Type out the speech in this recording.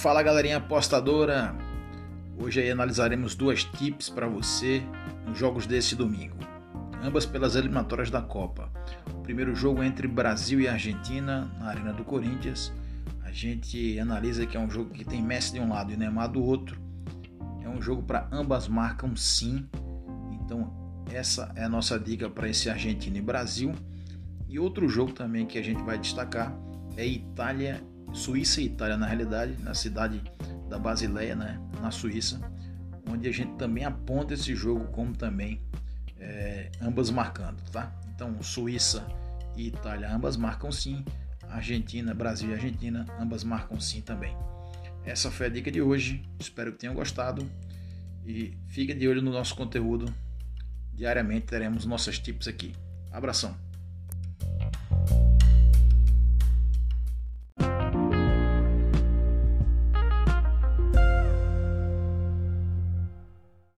Fala galerinha apostadora! Hoje aí analisaremos duas tips para você nos jogos desse domingo, ambas pelas eliminatórias da Copa. O primeiro jogo é entre Brasil e Argentina na Arena do Corinthians. A gente analisa que é um jogo que tem Messi de um lado e Neymar do outro. É um jogo para ambas marcam sim. Então essa é a nossa dica para esse Argentina e Brasil. E outro jogo também que a gente vai destacar é Itália Suíça e Itália, na realidade, na cidade da Basileia, né, na Suíça, onde a gente também aponta esse jogo como também é, ambas marcando, tá? Então, Suíça e Itália ambas marcam sim, Argentina, Brasil e Argentina ambas marcam sim também. Essa foi a dica de hoje, espero que tenham gostado e fique de olho no nosso conteúdo. Diariamente teremos nossas tips aqui. Abração!